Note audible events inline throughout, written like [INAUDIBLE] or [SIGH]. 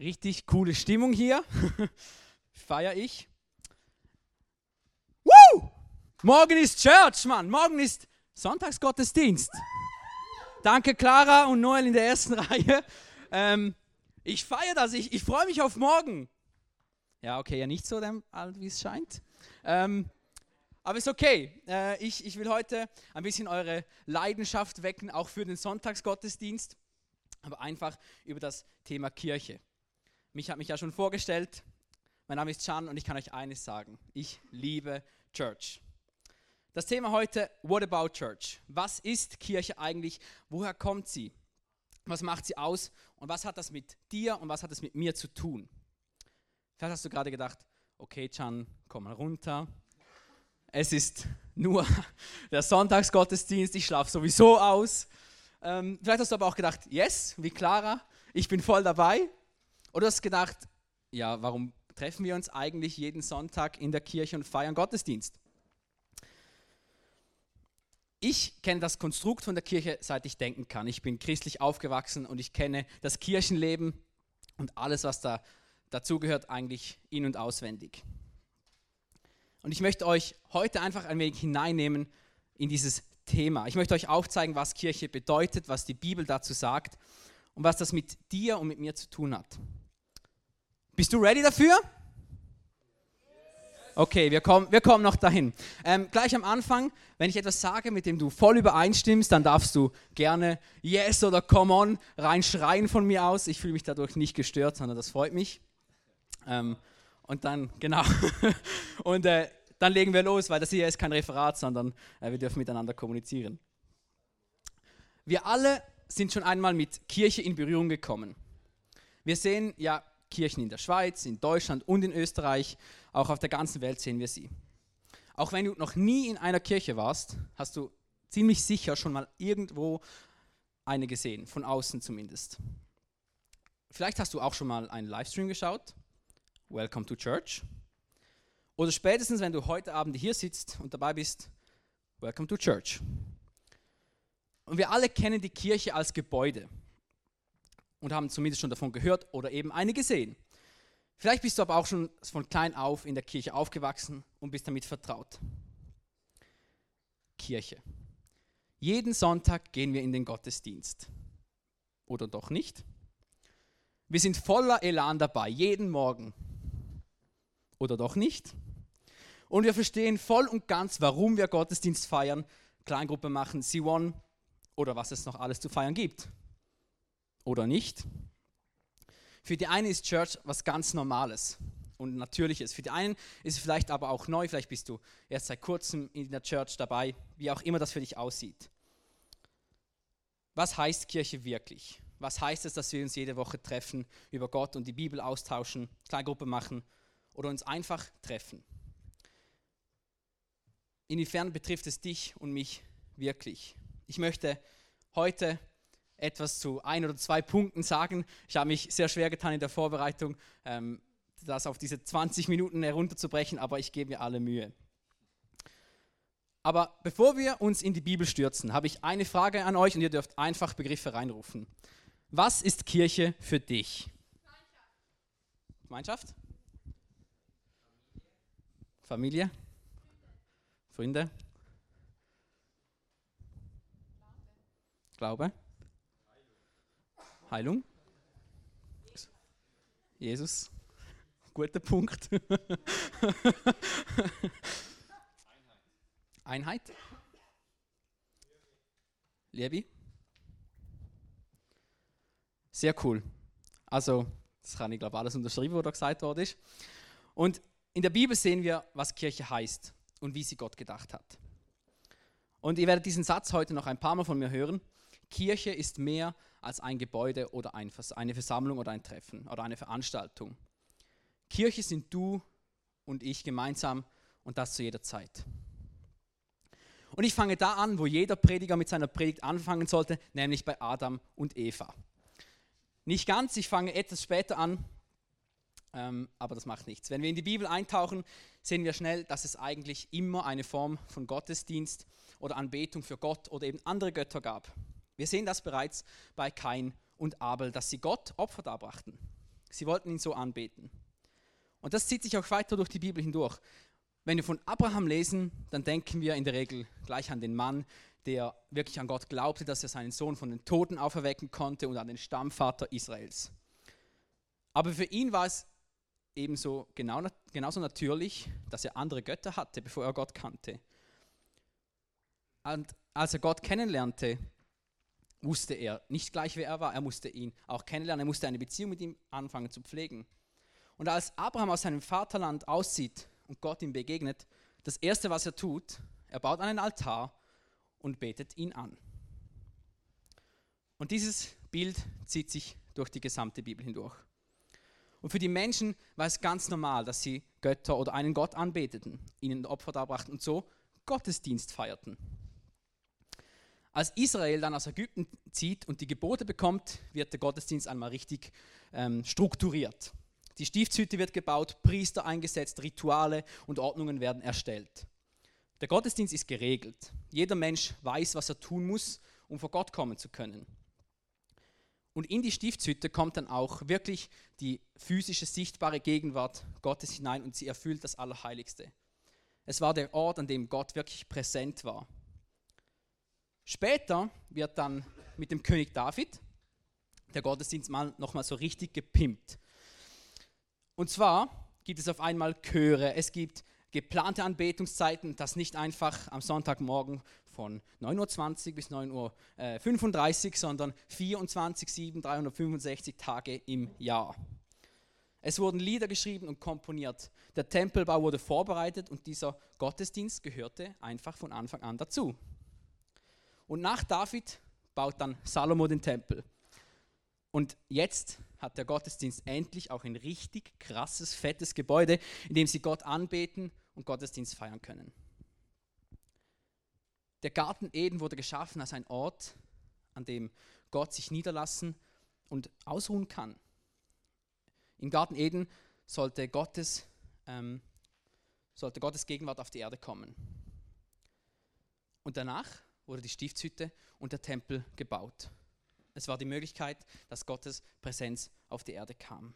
Richtig coole Stimmung hier. [LAUGHS] Feier ich. Woo! Morgen ist Church, Mann. Morgen ist Sonntagsgottesdienst. Danke, Clara und Noel in der ersten [LAUGHS] Reihe. Ähm, ich feiere das. Ich, ich freue mich auf morgen. Ja, okay, ja, nicht so alt, wie es scheint. Ähm, aber ist okay. Äh, ich, ich will heute ein bisschen eure Leidenschaft wecken, auch für den Sonntagsgottesdienst, aber einfach über das Thema Kirche. Mich hat mich ja schon vorgestellt. Mein Name ist Chan und ich kann euch eines sagen. Ich liebe Church. Das Thema heute, What about Church? Was ist Kirche eigentlich? Woher kommt sie? Was macht sie aus? Und was hat das mit dir und was hat das mit mir zu tun? Vielleicht hast du gerade gedacht, okay, Chan, komm mal runter. Es ist nur [LAUGHS] der Sonntagsgottesdienst, ich schlafe sowieso aus. Ähm, vielleicht hast du aber auch gedacht, yes, wie Clara, ich bin voll dabei. Oder du hast gedacht, ja, warum treffen wir uns eigentlich jeden Sonntag in der Kirche und feiern Gottesdienst? Ich kenne das Konstrukt von der Kirche, seit ich denken kann. Ich bin christlich aufgewachsen und ich kenne das Kirchenleben und alles, was da dazugehört, eigentlich in- und auswendig. Und ich möchte euch heute einfach ein wenig hineinnehmen in dieses Thema. Ich möchte euch aufzeigen, was Kirche bedeutet, was die Bibel dazu sagt und was das mit dir und mit mir zu tun hat. Bist du ready dafür? Okay, wir kommen, wir kommen noch dahin. Ähm, gleich am Anfang, wenn ich etwas sage, mit dem du voll übereinstimmst, dann darfst du gerne Yes oder Come on reinschreien von mir aus. Ich fühle mich dadurch nicht gestört, sondern das freut mich. Ähm, und dann, genau. [LAUGHS] und äh, dann legen wir los, weil das hier ist kein Referat, sondern äh, wir dürfen miteinander kommunizieren. Wir alle sind schon einmal mit Kirche in Berührung gekommen. Wir sehen ja Kirchen in der Schweiz, in Deutschland und in Österreich. Auch auf der ganzen Welt sehen wir sie. Auch wenn du noch nie in einer Kirche warst, hast du ziemlich sicher schon mal irgendwo eine gesehen, von außen zumindest. Vielleicht hast du auch schon mal einen Livestream geschaut. Welcome to Church. Oder spätestens, wenn du heute Abend hier sitzt und dabei bist, Welcome to Church. Und wir alle kennen die Kirche als Gebäude und haben zumindest schon davon gehört oder eben eine gesehen. Vielleicht bist du aber auch schon von klein auf in der Kirche aufgewachsen und bist damit vertraut. Kirche. Jeden Sonntag gehen wir in den Gottesdienst. Oder doch nicht? Wir sind voller Elan dabei, jeden Morgen. Oder doch nicht? Und wir verstehen voll und ganz, warum wir Gottesdienst feiern, Kleingruppe machen, C1 oder was es noch alles zu feiern gibt oder nicht. Für die einen ist Church was ganz Normales und Natürliches. Für die einen ist es vielleicht aber auch neu. Vielleicht bist du erst seit kurzem in der Church dabei, wie auch immer das für dich aussieht. Was heißt Kirche wirklich? Was heißt es, dass wir uns jede Woche treffen, über Gott und die Bibel austauschen, Kleingruppe machen oder uns einfach treffen? Inwiefern betrifft es dich und mich wirklich? Ich möchte heute etwas zu ein oder zwei Punkten sagen. Ich habe mich sehr schwer getan in der Vorbereitung, ähm, das auf diese 20 Minuten herunterzubrechen, aber ich gebe mir alle Mühe. Aber bevor wir uns in die Bibel stürzen, habe ich eine Frage an euch und ihr dürft einfach Begriffe reinrufen. Was ist Kirche für dich? Gemeinschaft? Familie? Freunde? Glaube? Heilung. Jesus. Guter Punkt. Einheit. Liebe. Sehr cool. Also, das kann ich glaube alles unterschreiben, was da gesagt worden ist. Und in der Bibel sehen wir, was Kirche heißt und wie sie Gott gedacht hat. Und ihr werdet diesen Satz heute noch ein paar Mal von mir hören. Kirche ist mehr als ein Gebäude oder ein, eine Versammlung oder ein Treffen oder eine Veranstaltung. Kirche sind du und ich gemeinsam und das zu jeder Zeit. Und ich fange da an, wo jeder Prediger mit seiner Predigt anfangen sollte, nämlich bei Adam und Eva. Nicht ganz, ich fange etwas später an, ähm, aber das macht nichts. Wenn wir in die Bibel eintauchen, sehen wir schnell, dass es eigentlich immer eine Form von Gottesdienst oder Anbetung für Gott oder eben andere Götter gab. Wir sehen das bereits bei Kain und Abel, dass sie Gott Opfer darbrachten. Sie wollten ihn so anbeten. Und das zieht sich auch weiter durch die Bibel hindurch. Wenn wir von Abraham lesen, dann denken wir in der Regel gleich an den Mann, der wirklich an Gott glaubte, dass er seinen Sohn von den Toten auferwecken konnte und an den Stammvater Israels. Aber für ihn war es ebenso genau, genauso natürlich, dass er andere Götter hatte, bevor er Gott kannte. Und als er Gott kennenlernte, wusste er nicht gleich, wer er war, er musste ihn auch kennenlernen, er musste eine Beziehung mit ihm anfangen zu pflegen. Und als Abraham aus seinem Vaterland aussieht und Gott ihm begegnet, das Erste, was er tut, er baut einen Altar und betet ihn an. Und dieses Bild zieht sich durch die gesamte Bibel hindurch. Und für die Menschen war es ganz normal, dass sie Götter oder einen Gott anbeteten, ihnen Opfer darbrachten und so Gottesdienst feierten. Als Israel dann aus Ägypten zieht und die Gebote bekommt, wird der Gottesdienst einmal richtig ähm, strukturiert. Die Stiftshütte wird gebaut, Priester eingesetzt, Rituale und Ordnungen werden erstellt. Der Gottesdienst ist geregelt. Jeder Mensch weiß, was er tun muss, um vor Gott kommen zu können. Und in die Stiftshütte kommt dann auch wirklich die physische, sichtbare Gegenwart Gottes hinein und sie erfüllt das Allerheiligste. Es war der Ort, an dem Gott wirklich präsent war. Später wird dann mit dem König David der Gottesdienst mal nochmal so richtig gepimpt. Und zwar gibt es auf einmal Chöre, es gibt geplante Anbetungszeiten, das nicht einfach am Sonntagmorgen von 9.20 Uhr bis 9.35 Uhr, sondern 24, 7, 365 Tage im Jahr. Es wurden Lieder geschrieben und komponiert. Der Tempelbau wurde vorbereitet und dieser Gottesdienst gehörte einfach von Anfang an dazu. Und nach David baut dann Salomo den Tempel. Und jetzt hat der Gottesdienst endlich auch ein richtig krasses, fettes Gebäude, in dem sie Gott anbeten und Gottesdienst feiern können. Der Garten Eden wurde geschaffen als ein Ort, an dem Gott sich niederlassen und ausruhen kann. Im Garten Eden sollte Gottes, ähm, sollte Gottes Gegenwart auf die Erde kommen. Und danach wurde die Stiftshütte und der Tempel gebaut. Es war die Möglichkeit, dass Gottes Präsenz auf die Erde kam.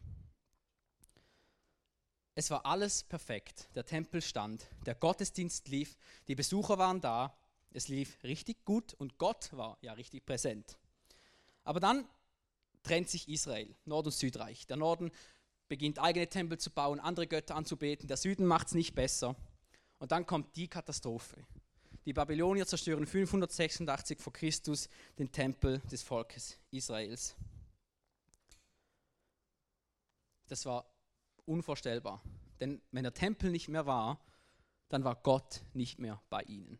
Es war alles perfekt. Der Tempel stand, der Gottesdienst lief, die Besucher waren da es lief richtig gut und Gott war ja richtig präsent. Aber dann trennt sich Israel, Nord- und Südreich. Der Norden beginnt eigene Tempel zu bauen, andere Götter anzubeten, der Süden macht es nicht besser. Und dann kommt die Katastrophe. Die Babylonier zerstören 586 vor Christus den Tempel des Volkes Israels. Das war unvorstellbar. Denn wenn der Tempel nicht mehr war, dann war Gott nicht mehr bei ihnen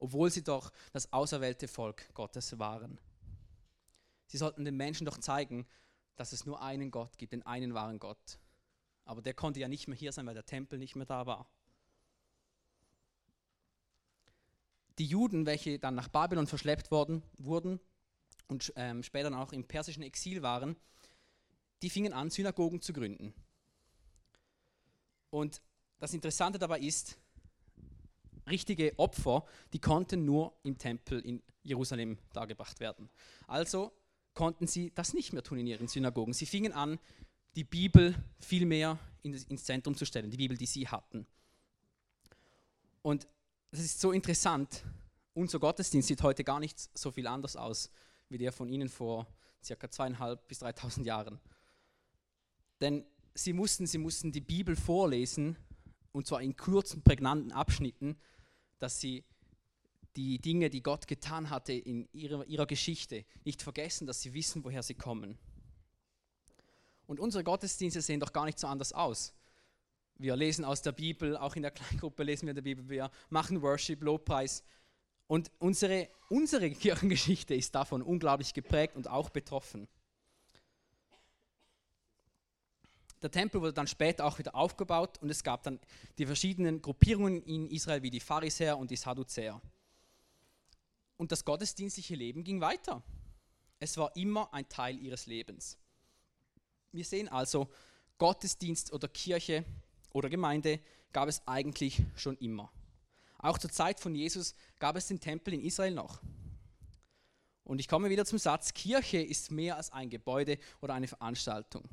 obwohl sie doch das auserwählte Volk Gottes waren. Sie sollten den Menschen doch zeigen, dass es nur einen Gott gibt, den einen wahren Gott. Aber der konnte ja nicht mehr hier sein, weil der Tempel nicht mehr da war. Die Juden, welche dann nach Babylon verschleppt worden, wurden und ähm, später auch im persischen Exil waren, die fingen an, Synagogen zu gründen. Und das Interessante dabei ist, richtige Opfer, die konnten nur im Tempel in Jerusalem dargebracht werden. Also konnten sie das nicht mehr tun in ihren Synagogen. Sie fingen an, die Bibel viel mehr ins Zentrum zu stellen, die Bibel, die sie hatten. Und das ist so interessant. Unser Gottesdienst sieht heute gar nicht so viel anders aus wie der von Ihnen vor circa zweieinhalb bis dreitausend Jahren. Denn sie mussten, sie mussten die Bibel vorlesen und zwar in kurzen, prägnanten Abschnitten, dass sie die Dinge, die Gott getan hatte in ihrer, ihrer Geschichte, nicht vergessen, dass sie wissen, woher sie kommen. Und unsere Gottesdienste sehen doch gar nicht so anders aus. Wir lesen aus der Bibel, auch in der Kleingruppe lesen wir in der Bibel, wir machen Worship, Lobpreis. Und unsere, unsere Kirchengeschichte ist davon unglaublich geprägt und auch betroffen. Der Tempel wurde dann später auch wieder aufgebaut und es gab dann die verschiedenen Gruppierungen in Israel, wie die Pharisäer und die Sadduzäer. Und das gottesdienstliche Leben ging weiter. Es war immer ein Teil ihres Lebens. Wir sehen also, Gottesdienst oder Kirche oder Gemeinde gab es eigentlich schon immer. Auch zur Zeit von Jesus gab es den Tempel in Israel noch. Und ich komme wieder zum Satz, Kirche ist mehr als ein Gebäude oder eine Veranstaltung.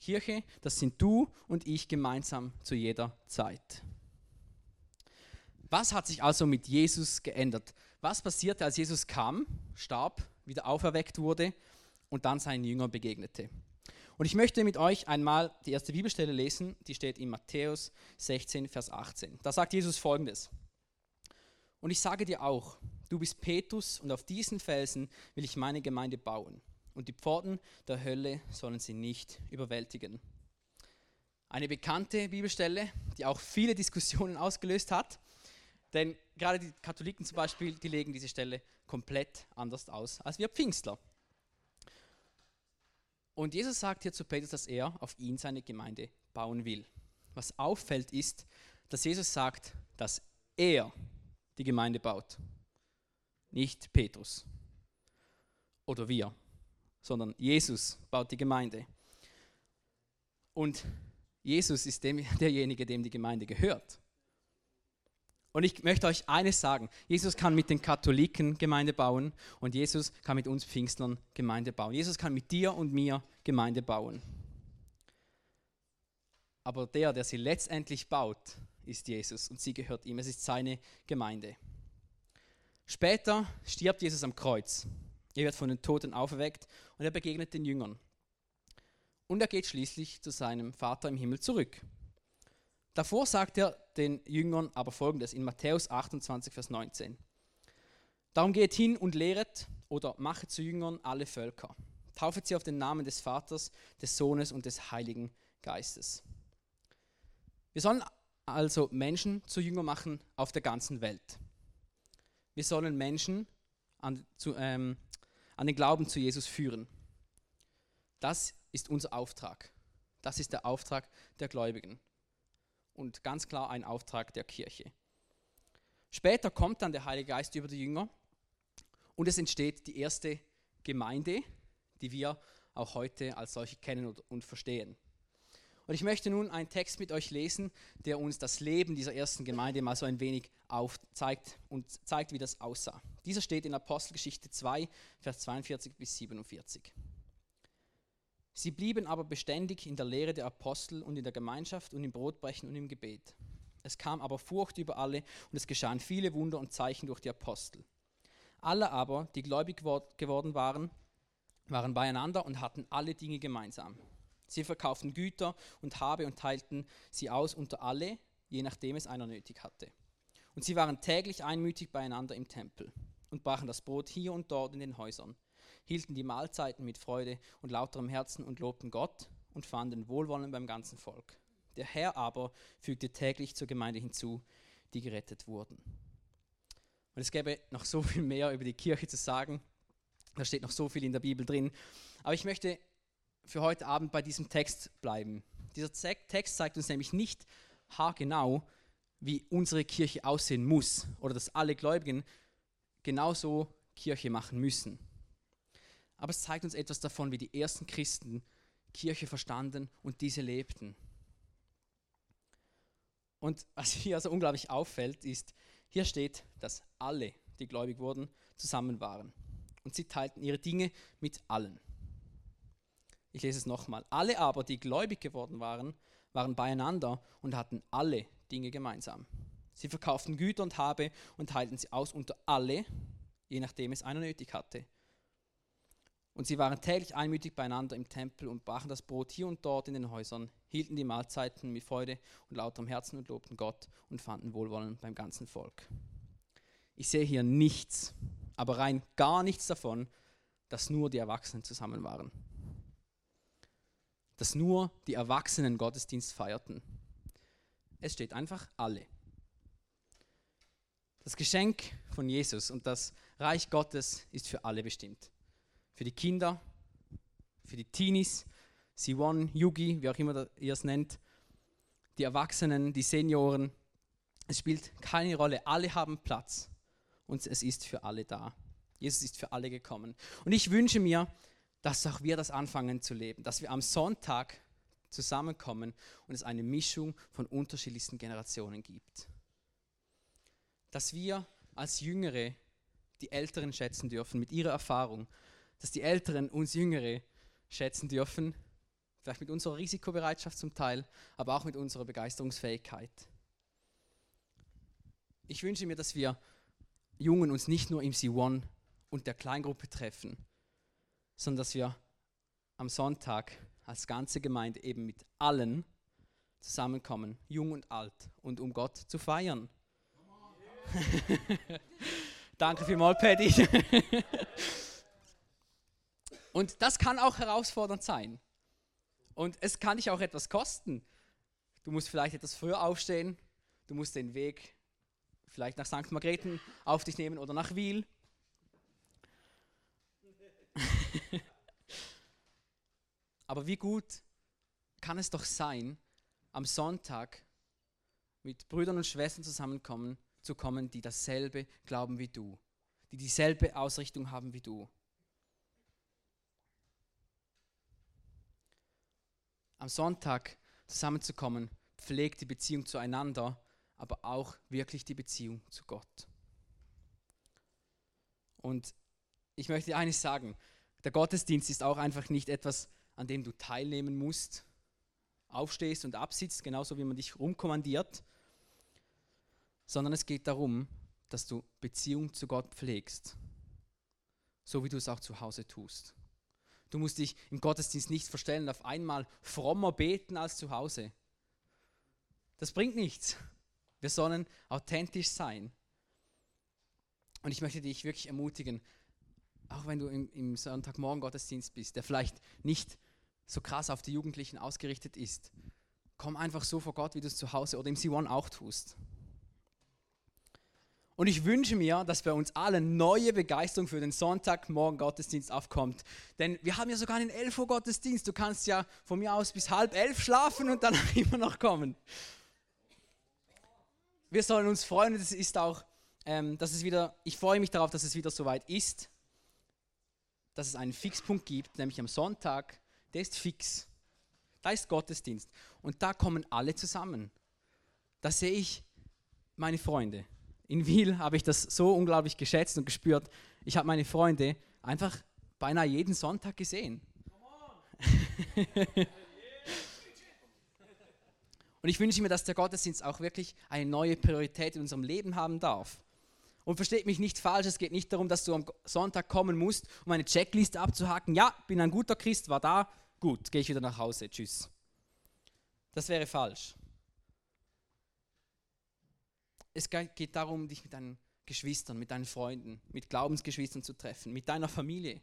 Kirche, das sind du und ich gemeinsam zu jeder Zeit. Was hat sich also mit Jesus geändert? Was passierte, als Jesus kam, starb, wieder auferweckt wurde und dann seinen Jüngern begegnete? Und ich möchte mit euch einmal die erste Bibelstelle lesen, die steht in Matthäus 16, Vers 18. Da sagt Jesus folgendes. Und ich sage dir auch, du bist Petrus und auf diesen Felsen will ich meine Gemeinde bauen. Und die Pforten der Hölle sollen sie nicht überwältigen. Eine bekannte Bibelstelle, die auch viele Diskussionen ausgelöst hat. Denn gerade die Katholiken zum Beispiel, die legen diese Stelle komplett anders aus als wir Pfingstler. Und Jesus sagt hier zu Petrus, dass er auf ihn seine Gemeinde bauen will. Was auffällt ist, dass Jesus sagt, dass er die Gemeinde baut. Nicht Petrus oder wir, sondern Jesus baut die Gemeinde. Und Jesus ist dem, [LAUGHS] derjenige, dem die Gemeinde gehört. Und ich möchte euch eines sagen, Jesus kann mit den Katholiken Gemeinde bauen und Jesus kann mit uns Pfingstlern Gemeinde bauen. Jesus kann mit dir und mir Gemeinde bauen. Aber der, der sie letztendlich baut, ist Jesus und sie gehört ihm. Es ist seine Gemeinde. Später stirbt Jesus am Kreuz. Er wird von den Toten auferweckt und er begegnet den Jüngern. Und er geht schließlich zu seinem Vater im Himmel zurück. Davor sagt er den Jüngern aber folgendes in Matthäus 28, Vers 19. Darum geht hin und lehret oder machet zu Jüngern alle Völker. Taufet sie auf den Namen des Vaters, des Sohnes und des Heiligen Geistes. Wir sollen also Menschen zu Jünger machen auf der ganzen Welt. Wir sollen Menschen an, zu, ähm, an den Glauben zu Jesus führen. Das ist unser Auftrag. Das ist der Auftrag der Gläubigen und ganz klar ein Auftrag der Kirche. Später kommt dann der Heilige Geist über die Jünger und es entsteht die erste Gemeinde, die wir auch heute als solche kennen und verstehen. Und ich möchte nun einen Text mit euch lesen, der uns das Leben dieser ersten Gemeinde mal so ein wenig aufzeigt und zeigt, wie das aussah. Dieser steht in Apostelgeschichte 2, Vers 42 bis 47. Sie blieben aber beständig in der Lehre der Apostel und in der Gemeinschaft und im Brotbrechen und im Gebet. Es kam aber Furcht über alle und es geschahen viele Wunder und Zeichen durch die Apostel. Alle aber, die gläubig geworden waren, waren beieinander und hatten alle Dinge gemeinsam. Sie verkauften Güter und Habe und teilten sie aus unter alle, je nachdem es einer nötig hatte. Und sie waren täglich einmütig beieinander im Tempel und brachen das Brot hier und dort in den Häusern hielten die Mahlzeiten mit Freude und lauterem Herzen und lobten Gott und fanden Wohlwollen beim ganzen Volk. Der Herr aber fügte täglich zur Gemeinde hinzu, die gerettet wurden. Und es gäbe noch so viel mehr über die Kirche zu sagen. Da steht noch so viel in der Bibel drin. Aber ich möchte für heute Abend bei diesem Text bleiben. Dieser Text zeigt uns nämlich nicht haargenau, wie unsere Kirche aussehen muss oder dass alle Gläubigen genauso Kirche machen müssen aber es zeigt uns etwas davon, wie die ersten Christen Kirche verstanden und diese lebten. Und was hier also unglaublich auffällt, ist, hier steht, dass alle, die gläubig wurden, zusammen waren. Und sie teilten ihre Dinge mit allen. Ich lese es nochmal. Alle aber, die gläubig geworden waren, waren beieinander und hatten alle Dinge gemeinsam. Sie verkauften Güter und Habe und teilten sie aus unter alle, je nachdem es einer nötig hatte. Und sie waren täglich einmütig beieinander im Tempel und brachen das Brot hier und dort in den Häusern, hielten die Mahlzeiten mit Freude und lauterem Herzen und lobten Gott und fanden Wohlwollen beim ganzen Volk. Ich sehe hier nichts, aber rein gar nichts davon, dass nur die Erwachsenen zusammen waren. Dass nur die Erwachsenen Gottesdienst feierten. Es steht einfach alle. Das Geschenk von Jesus und das Reich Gottes ist für alle bestimmt für die Kinder, für die Teenies, C1, Yugi, wie auch immer ihr es nennt, die Erwachsenen, die Senioren. Es spielt keine Rolle. Alle haben Platz und es ist für alle da. Jesus ist für alle gekommen. Und ich wünsche mir, dass auch wir das anfangen zu leben, dass wir am Sonntag zusammenkommen und es eine Mischung von unterschiedlichsten Generationen gibt. Dass wir als Jüngere die Älteren schätzen dürfen mit ihrer Erfahrung, dass die Älteren uns Jüngere schätzen dürfen, vielleicht mit unserer Risikobereitschaft zum Teil, aber auch mit unserer Begeisterungsfähigkeit. Ich wünsche mir, dass wir Jungen uns nicht nur im C1 und der Kleingruppe treffen, sondern dass wir am Sonntag als ganze Gemeinde eben mit allen zusammenkommen, jung und alt, und um Gott zu feiern. [LAUGHS] Danke vielmals, Paddy. [LAUGHS] und das kann auch herausfordernd sein. Und es kann dich auch etwas kosten. Du musst vielleicht etwas früher aufstehen, du musst den Weg vielleicht nach St. Margrethen auf dich nehmen oder nach Wiel. [LAUGHS] Aber wie gut kann es doch sein, am Sonntag mit Brüdern und Schwestern zusammenkommen, zu kommen, die dasselbe glauben wie du, die dieselbe Ausrichtung haben wie du. Am Sonntag zusammenzukommen, pflegt die Beziehung zueinander, aber auch wirklich die Beziehung zu Gott. Und ich möchte eines sagen, der Gottesdienst ist auch einfach nicht etwas, an dem du teilnehmen musst, aufstehst und absitzt, genauso wie man dich rumkommandiert, sondern es geht darum, dass du Beziehung zu Gott pflegst, so wie du es auch zu Hause tust. Du musst dich im Gottesdienst nicht verstellen, auf einmal frommer beten als zu Hause. Das bringt nichts. Wir sollen authentisch sein. Und ich möchte dich wirklich ermutigen, auch wenn du im, im Sonntagmorgen Gottesdienst bist, der vielleicht nicht so krass auf die Jugendlichen ausgerichtet ist. Komm einfach so vor Gott, wie du es zu Hause oder im C1 auch tust. Und ich wünsche mir, dass bei uns alle neue Begeisterung für den Sonntagmorgen Gottesdienst aufkommt. Denn wir haben ja sogar einen 11 Uhr Gottesdienst. Du kannst ja von mir aus bis halb elf schlafen und dann [LAUGHS] immer noch kommen. Wir sollen uns freuen und ist auch, ähm, dass es wieder, ich freue mich darauf, dass es wieder soweit ist, dass es einen Fixpunkt gibt, nämlich am Sonntag der ist fix. Da ist Gottesdienst. Und da kommen alle zusammen. Da sehe ich meine Freunde. In Wiel habe ich das so unglaublich geschätzt und gespürt. Ich habe meine Freunde einfach beinahe jeden Sonntag gesehen. [LAUGHS] und ich wünsche mir, dass der Gottesdienst auch wirklich eine neue Priorität in unserem Leben haben darf. Und versteht mich nicht falsch, es geht nicht darum, dass du am Sonntag kommen musst, um eine Checkliste abzuhaken. Ja, bin ein guter Christ, war da, gut, gehe ich wieder nach Hause, tschüss. Das wäre falsch. Es geht darum, dich mit deinen Geschwistern, mit deinen Freunden, mit Glaubensgeschwistern zu treffen, mit deiner Familie.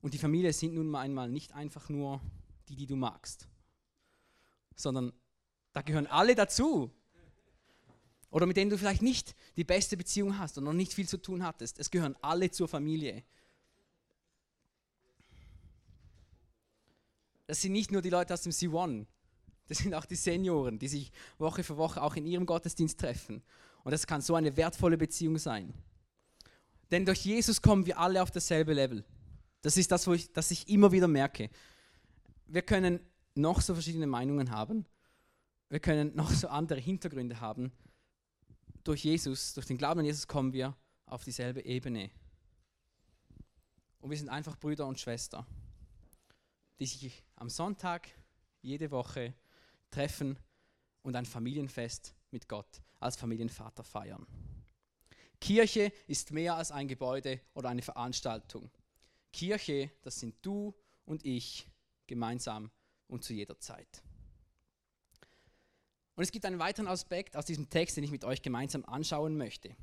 Und die Familie sind nun einmal nicht einfach nur die, die du magst, sondern da gehören alle dazu. Oder mit denen du vielleicht nicht die beste Beziehung hast und noch nicht viel zu tun hattest. Es gehören alle zur Familie. das sind nicht nur die Leute aus dem C1, das sind auch die Senioren, die sich Woche für Woche auch in ihrem Gottesdienst treffen. Und das kann so eine wertvolle Beziehung sein. Denn durch Jesus kommen wir alle auf dasselbe Level. Das ist das, wo ich, das ich immer wieder merke. Wir können noch so verschiedene Meinungen haben. Wir können noch so andere Hintergründe haben. Durch Jesus, durch den Glauben an Jesus kommen wir auf dieselbe Ebene. Und wir sind einfach Brüder und Schwestern die sich am Sonntag jede Woche treffen und ein Familienfest mit Gott als Familienvater feiern. Kirche ist mehr als ein Gebäude oder eine Veranstaltung. Kirche, das sind du und ich gemeinsam und zu jeder Zeit. Und es gibt einen weiteren Aspekt aus diesem Text, den ich mit euch gemeinsam anschauen möchte.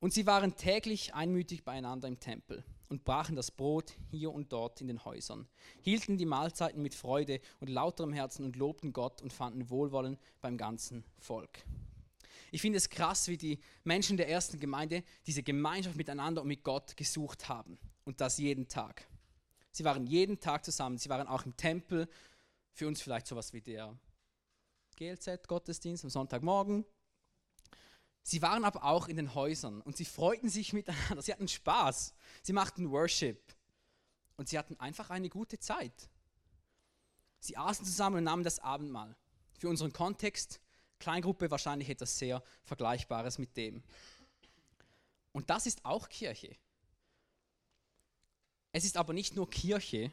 Und sie waren täglich einmütig beieinander im Tempel und brachen das Brot hier und dort in den Häusern, hielten die Mahlzeiten mit Freude und lauterem Herzen und lobten Gott und fanden Wohlwollen beim ganzen Volk. Ich finde es krass, wie die Menschen der ersten Gemeinde diese Gemeinschaft miteinander und mit Gott gesucht haben. Und das jeden Tag. Sie waren jeden Tag zusammen. Sie waren auch im Tempel. Für uns vielleicht sowas wie der GLZ-Gottesdienst am Sonntagmorgen. Sie waren aber auch in den Häusern und sie freuten sich miteinander. Sie hatten Spaß. Sie machten Worship. Und sie hatten einfach eine gute Zeit. Sie aßen zusammen und nahmen das Abendmahl. Für unseren Kontext, Kleingruppe wahrscheinlich etwas sehr Vergleichbares mit dem. Und das ist auch Kirche. Es ist aber nicht nur Kirche,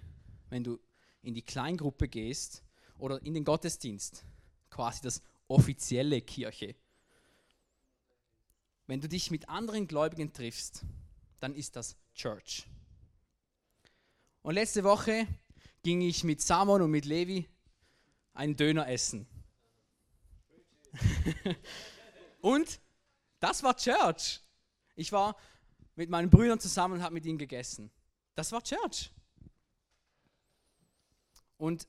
wenn du in die Kleingruppe gehst oder in den Gottesdienst, quasi das offizielle Kirche. Wenn du dich mit anderen Gläubigen triffst, dann ist das Church. Und letzte Woche ging ich mit Samon und mit Levi einen Döner essen. [LAUGHS] und das war Church. Ich war mit meinen Brüdern zusammen und habe mit ihnen gegessen. Das war Church. Und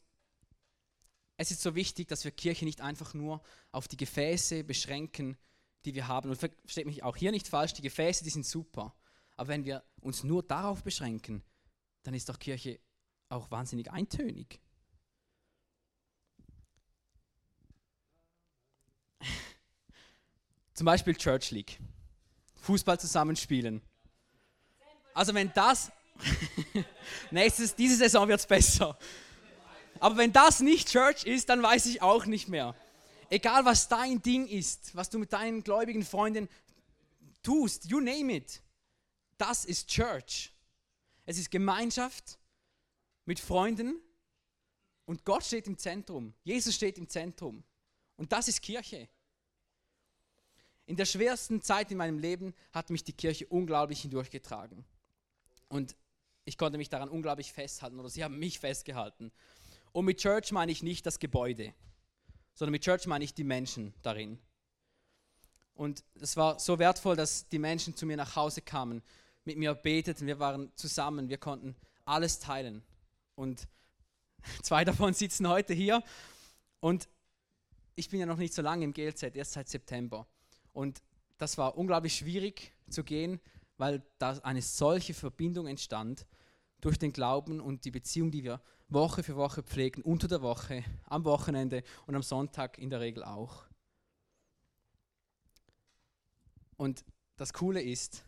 es ist so wichtig, dass wir Kirche nicht einfach nur auf die Gefäße beschränken, die wir haben. Und versteht mich auch hier nicht falsch, die Gefäße, die sind super. Aber wenn wir uns nur darauf beschränken, dann ist doch Kirche auch wahnsinnig eintönig. [LAUGHS] Zum Beispiel Church League. Fußball zusammenspielen. Also wenn das, [LAUGHS] nächstes, diese Saison wird es besser. Aber wenn das nicht Church ist, dann weiß ich auch nicht mehr. Egal was dein Ding ist, was du mit deinen gläubigen Freunden tust, you name it. Das ist Church. Es ist Gemeinschaft mit Freunden und Gott steht im Zentrum. Jesus steht im Zentrum. Und das ist Kirche. In der schwersten Zeit in meinem Leben hat mich die Kirche unglaublich hindurchgetragen. Und ich konnte mich daran unglaublich festhalten oder sie haben mich festgehalten. Und mit Church meine ich nicht das Gebäude, sondern mit Church meine ich die Menschen darin. Und es war so wertvoll, dass die Menschen zu mir nach Hause kamen, mit mir beteten, wir waren zusammen, wir konnten alles teilen. Und [LAUGHS] zwei davon sitzen heute hier. Und ich bin ja noch nicht so lange im GLZ, erst seit September. Und das war unglaublich schwierig zu gehen, weil da eine solche Verbindung entstand durch den Glauben und die Beziehung, die wir Woche für Woche pflegen, unter der Woche, am Wochenende und am Sonntag in der Regel auch. Und das Coole ist,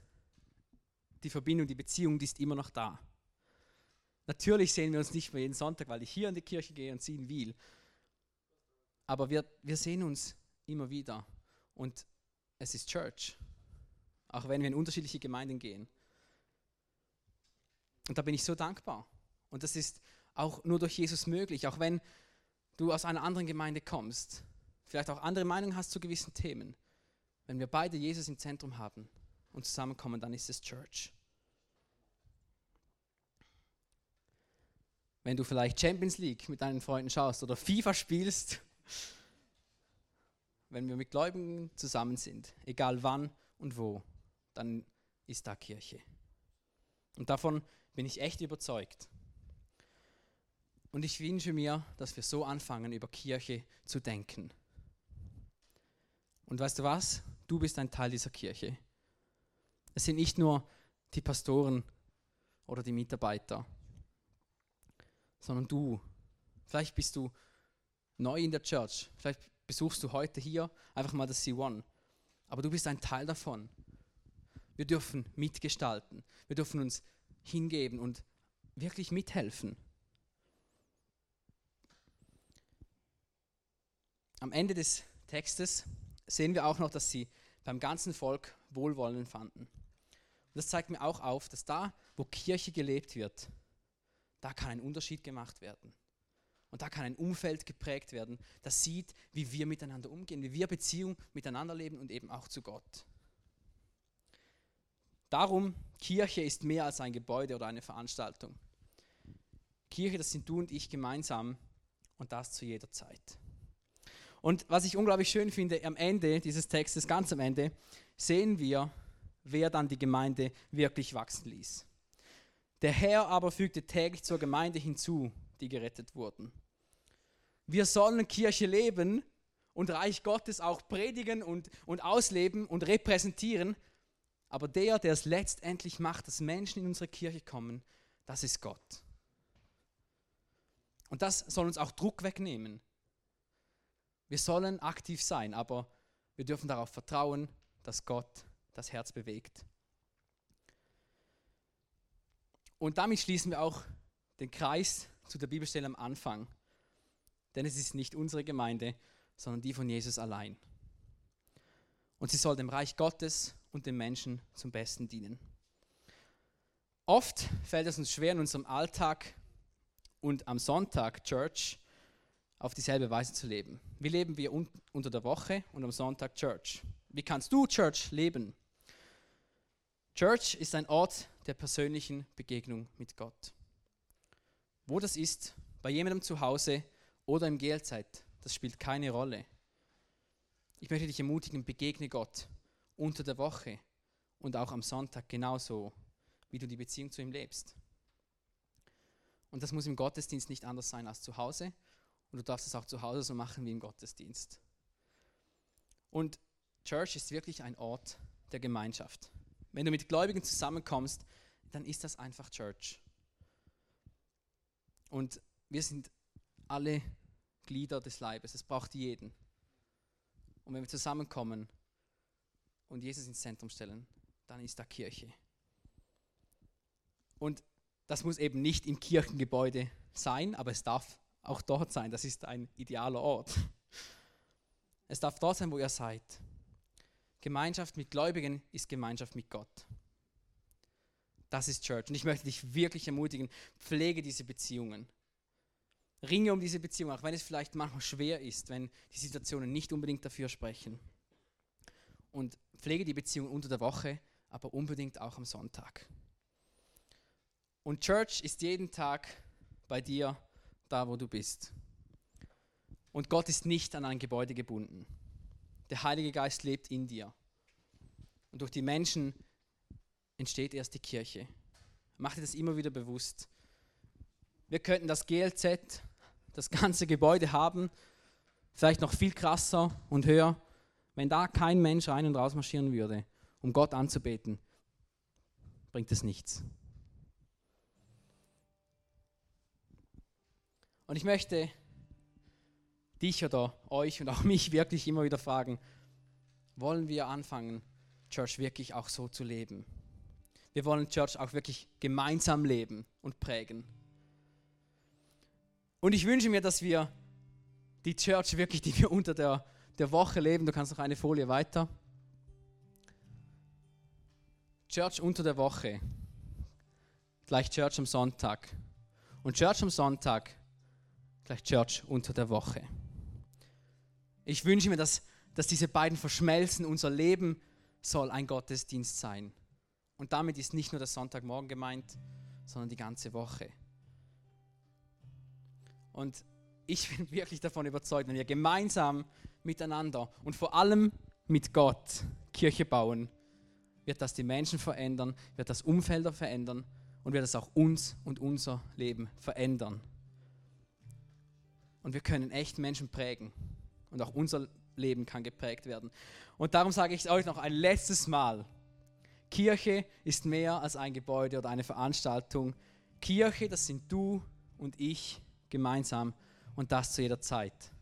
die Verbindung, die Beziehung, die ist immer noch da. Natürlich sehen wir uns nicht mehr jeden Sonntag, weil ich hier in die Kirche gehe und sie in Wiel. Aber wir, wir sehen uns immer wieder. Und es ist Church. Auch wenn wir in unterschiedliche Gemeinden gehen. Und da bin ich so dankbar. Und das ist auch nur durch Jesus möglich. Auch wenn du aus einer anderen Gemeinde kommst, vielleicht auch andere Meinungen hast zu gewissen Themen. Wenn wir beide Jesus im Zentrum haben und zusammenkommen, dann ist es Church. Wenn du vielleicht Champions League mit deinen Freunden schaust oder FIFA spielst, wenn wir mit Gläubigen zusammen sind, egal wann und wo, dann ist da Kirche. Und davon bin ich echt überzeugt. Und ich wünsche mir, dass wir so anfangen, über Kirche zu denken. Und weißt du was? Du bist ein Teil dieser Kirche. Es sind nicht nur die Pastoren oder die Mitarbeiter, sondern du. Vielleicht bist du neu in der Church, vielleicht besuchst du heute hier einfach mal das C1, aber du bist ein Teil davon. Wir dürfen mitgestalten, wir dürfen uns hingeben und wirklich mithelfen. Am Ende des Textes sehen wir auch noch, dass sie beim ganzen Volk Wohlwollen fanden. Und das zeigt mir auch auf, dass da, wo Kirche gelebt wird, da kann ein Unterschied gemacht werden. Und da kann ein Umfeld geprägt werden, das sieht, wie wir miteinander umgehen, wie wir Beziehung miteinander leben und eben auch zu Gott. Darum, Kirche ist mehr als ein Gebäude oder eine Veranstaltung. Kirche, das sind du und ich gemeinsam und das zu jeder Zeit. Und was ich unglaublich schön finde, am Ende dieses Textes, ganz am Ende, sehen wir, wer dann die Gemeinde wirklich wachsen ließ. Der Herr aber fügte täglich zur Gemeinde hinzu, die gerettet wurden. Wir sollen Kirche leben und Reich Gottes auch predigen und, und ausleben und repräsentieren. Aber der, der es letztendlich macht, dass Menschen in unsere Kirche kommen, das ist Gott. Und das soll uns auch Druck wegnehmen. Wir sollen aktiv sein, aber wir dürfen darauf vertrauen, dass Gott das Herz bewegt. Und damit schließen wir auch den Kreis zu der Bibelstelle am Anfang. Denn es ist nicht unsere Gemeinde, sondern die von Jesus allein. Und sie soll dem Reich Gottes und den Menschen zum Besten dienen. Oft fällt es uns schwer in unserem Alltag, und am Sonntag Church auf dieselbe Weise zu leben. Wie leben wir un unter der Woche und am Sonntag Church? Wie kannst du Church leben? Church ist ein Ort der persönlichen Begegnung mit Gott. Wo das ist, bei jemandem zu Hause oder im GLZ, das spielt keine Rolle. Ich möchte dich ermutigen, begegne Gott unter der Woche und auch am Sonntag genauso, wie du die Beziehung zu ihm lebst. Und das muss im Gottesdienst nicht anders sein als zu Hause. Und du darfst es auch zu Hause so machen wie im Gottesdienst. Und Church ist wirklich ein Ort der Gemeinschaft. Wenn du mit Gläubigen zusammenkommst, dann ist das einfach Church. Und wir sind alle Glieder des Leibes. Es braucht jeden. Und wenn wir zusammenkommen und Jesus ins Zentrum stellen, dann ist da Kirche. Und das muss eben nicht im Kirchengebäude sein, aber es darf auch dort sein. Das ist ein idealer Ort. Es darf dort sein, wo ihr seid. Gemeinschaft mit Gläubigen ist Gemeinschaft mit Gott. Das ist Church. Und ich möchte dich wirklich ermutigen, pflege diese Beziehungen. Ringe um diese Beziehungen, auch wenn es vielleicht manchmal schwer ist, wenn die Situationen nicht unbedingt dafür sprechen. Und pflege die Beziehung unter der Woche, aber unbedingt auch am Sonntag. Und Church ist jeden Tag bei dir da, wo du bist. Und Gott ist nicht an ein Gebäude gebunden. Der Heilige Geist lebt in dir. Und durch die Menschen entsteht erst die Kirche. Mach dir das immer wieder bewusst. Wir könnten das GLZ, das ganze Gebäude haben, vielleicht noch viel krasser und höher, wenn da kein Mensch rein und raus marschieren würde, um Gott anzubeten, bringt es nichts. Und ich möchte dich oder euch und auch [LAUGHS] mich wirklich immer wieder fragen, wollen wir anfangen, Church wirklich auch so zu leben? Wir wollen Church auch wirklich gemeinsam leben und prägen. Und ich wünsche mir, dass wir die Church wirklich, die wir unter der, der Woche leben, du kannst noch eine Folie weiter. Church unter der Woche, gleich Church am Sonntag. Und Church am Sonntag, gleich Church unter der Woche. Ich wünsche mir, dass, dass diese beiden verschmelzen. Unser Leben soll ein Gottesdienst sein. Und damit ist nicht nur der Sonntagmorgen gemeint, sondern die ganze Woche. Und ich [LAUGHS] bin wirklich davon überzeugt, wenn wir gemeinsam miteinander und vor allem mit Gott Kirche bauen, wird das die Menschen verändern, wird das Umfelder verändern und wird das auch uns und unser Leben verändern. Und wir können echt Menschen prägen. Und auch unser Leben kann geprägt werden. Und darum sage ich euch noch ein letztes Mal. Kirche ist mehr als ein Gebäude oder eine Veranstaltung. Kirche, das sind du und ich gemeinsam und das zu jeder Zeit.